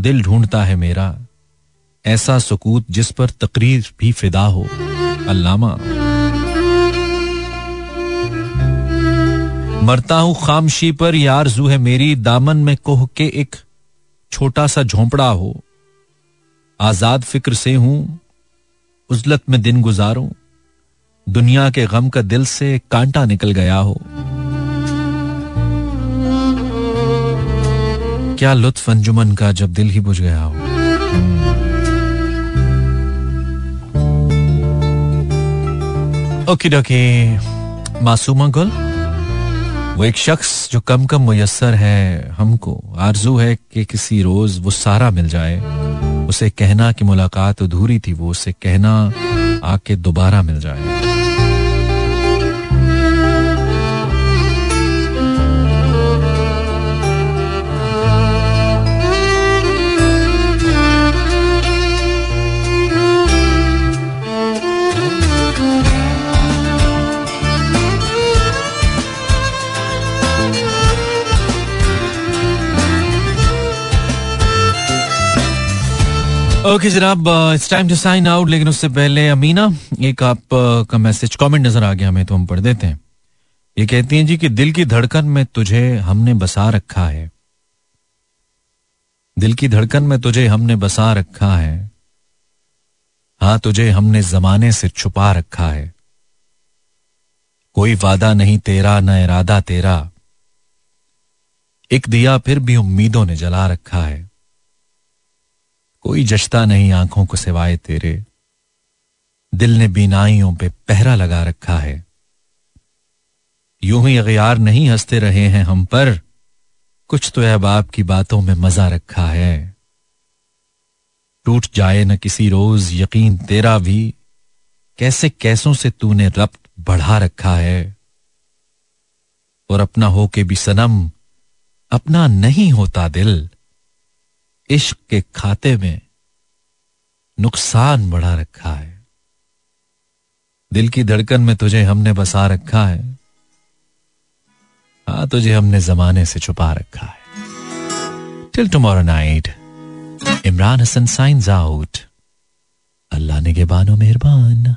दिल ढूंढता है मेरा। ऐसा सुकूत जिस पर तकरीर भी फिदा हो। अल्लामा। मरता हूँ खामशी पर, यार जू है मेरी। दामन में कोह के एक छोटा सा झोंपड़ा हो, आज़ाद फ़िक्र से हूँ, उजलत में दिन गुजारूं, दुनिया के गम का दिल से कांटा निकल गया हो। क्या लुत्फ अंजुमन का जब दिल ही बुझ गया हो? ओके डोके, मासूमा गुल वो एक शख्स जो कम कम मुयसर है हमको, आरज़ू है कि किसी रोज वो सारा मिल जाए। उसे कहना कि मुलाकात अधूरी थी, वो उसे कहना आके दोबारा मिल जाए। ओके जनाब it's time to sign out लेकिन उससे पहले अमीना एक आप uh, का मैसेज कमेंट नज़र आ गया हमें तो हम पढ़ देते हैं। ये कहती हैं जी कि दिल की धड़कन में तुझे हमने बसा रखा है। दिल की धड़कन में तुझे हमने बसा रखा है। हाँ तुझे हमने जमाने से छुपा रखा है। कोई वादा नहीं तेरा न इरादा तेरा। एक दिया फिर भी उम्मीदों ने जला रखा है। कोई जश्ता नहीं आँखों को सिवाय तेरे। दिल ने बीनाइयों पे पहरा लगा रखा है। यूँ ही अगयार नहीं हँसते रहे हैं हम पर। कुछ तो अहबाब की बातों में मज़ा रखा है। टूट जाए न किसी रोज यकीन तेरा भी। कैसे कैसों से तूने रब्त बढ़ा रखा है। और अपना हो के भी सनम, अपना नहीं होता दिल। इश्क के खाते में नुकसान बढ़ा रखा है। दिल की धड़कन में तुझे हमने बसा रखा है। हाँ तुझे हमने जमाने से छुपा रखा है। Till tomorrow night Imran Hasan signs out अल्लाह ने के बानो मेहरबान।